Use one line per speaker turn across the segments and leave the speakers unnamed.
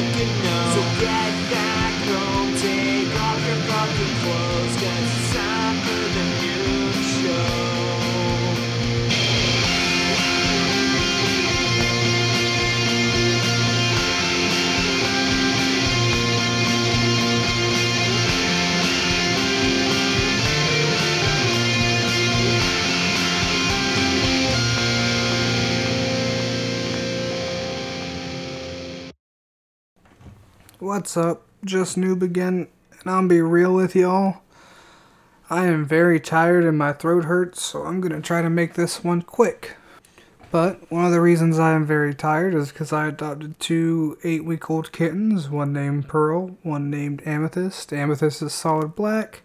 like a no. So get back home, take off your fucking clothes.
What's up? Just n00b again, and I'll be real with y'all. I am very tired and my throat hurts, so I'm gonna try to make this one quick. But one of the reasons I am very tired is because I adopted two eight week old kittens, one named Pearl, one named Amethyst. Amethyst is solid black,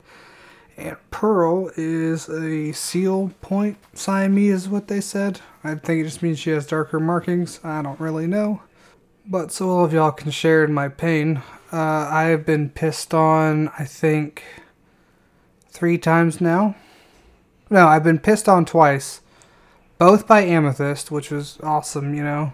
and Pearl is a seal point Siamese, is what they said. I think it just means she has darker markings. I don't really know. But so all of y'all can share in my pain, uh, I have been pissed on, I think, three times now. No, I've been pissed on twice. Both by Amethyst, which was awesome, you know.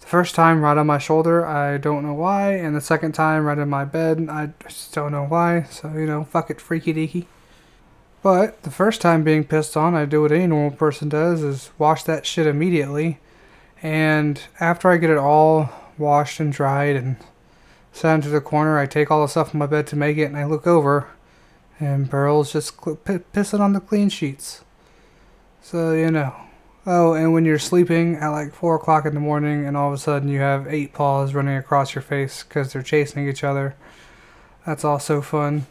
The first time right on my shoulder, I don't know why, and the second time right in my bed, I just don't know why. So, you know, fuck it, freaky deaky. But the first time being pissed on, I do what any normal person does is wash that shit immediately. And after I get it all washed and dried and sat into the corner. I take all the stuff from my bed to make it, and I look over, and Pearl's just cl- p- pissing on the clean sheets. So, you know. Oh, and when you're sleeping at like 4 o'clock in the morning, and all of a sudden you have eight paws running across your face because they're chasing each other, that's also fun.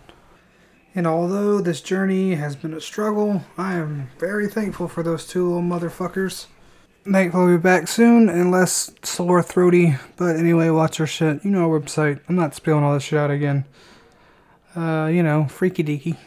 And although this journey has been a struggle, I am very thankful for those two little motherfuckers. Mike will be back soon and less sore throaty. But anyway, watch our shit. You know our website. I'm not spilling all this shit out again. Uh, you know, freaky deaky.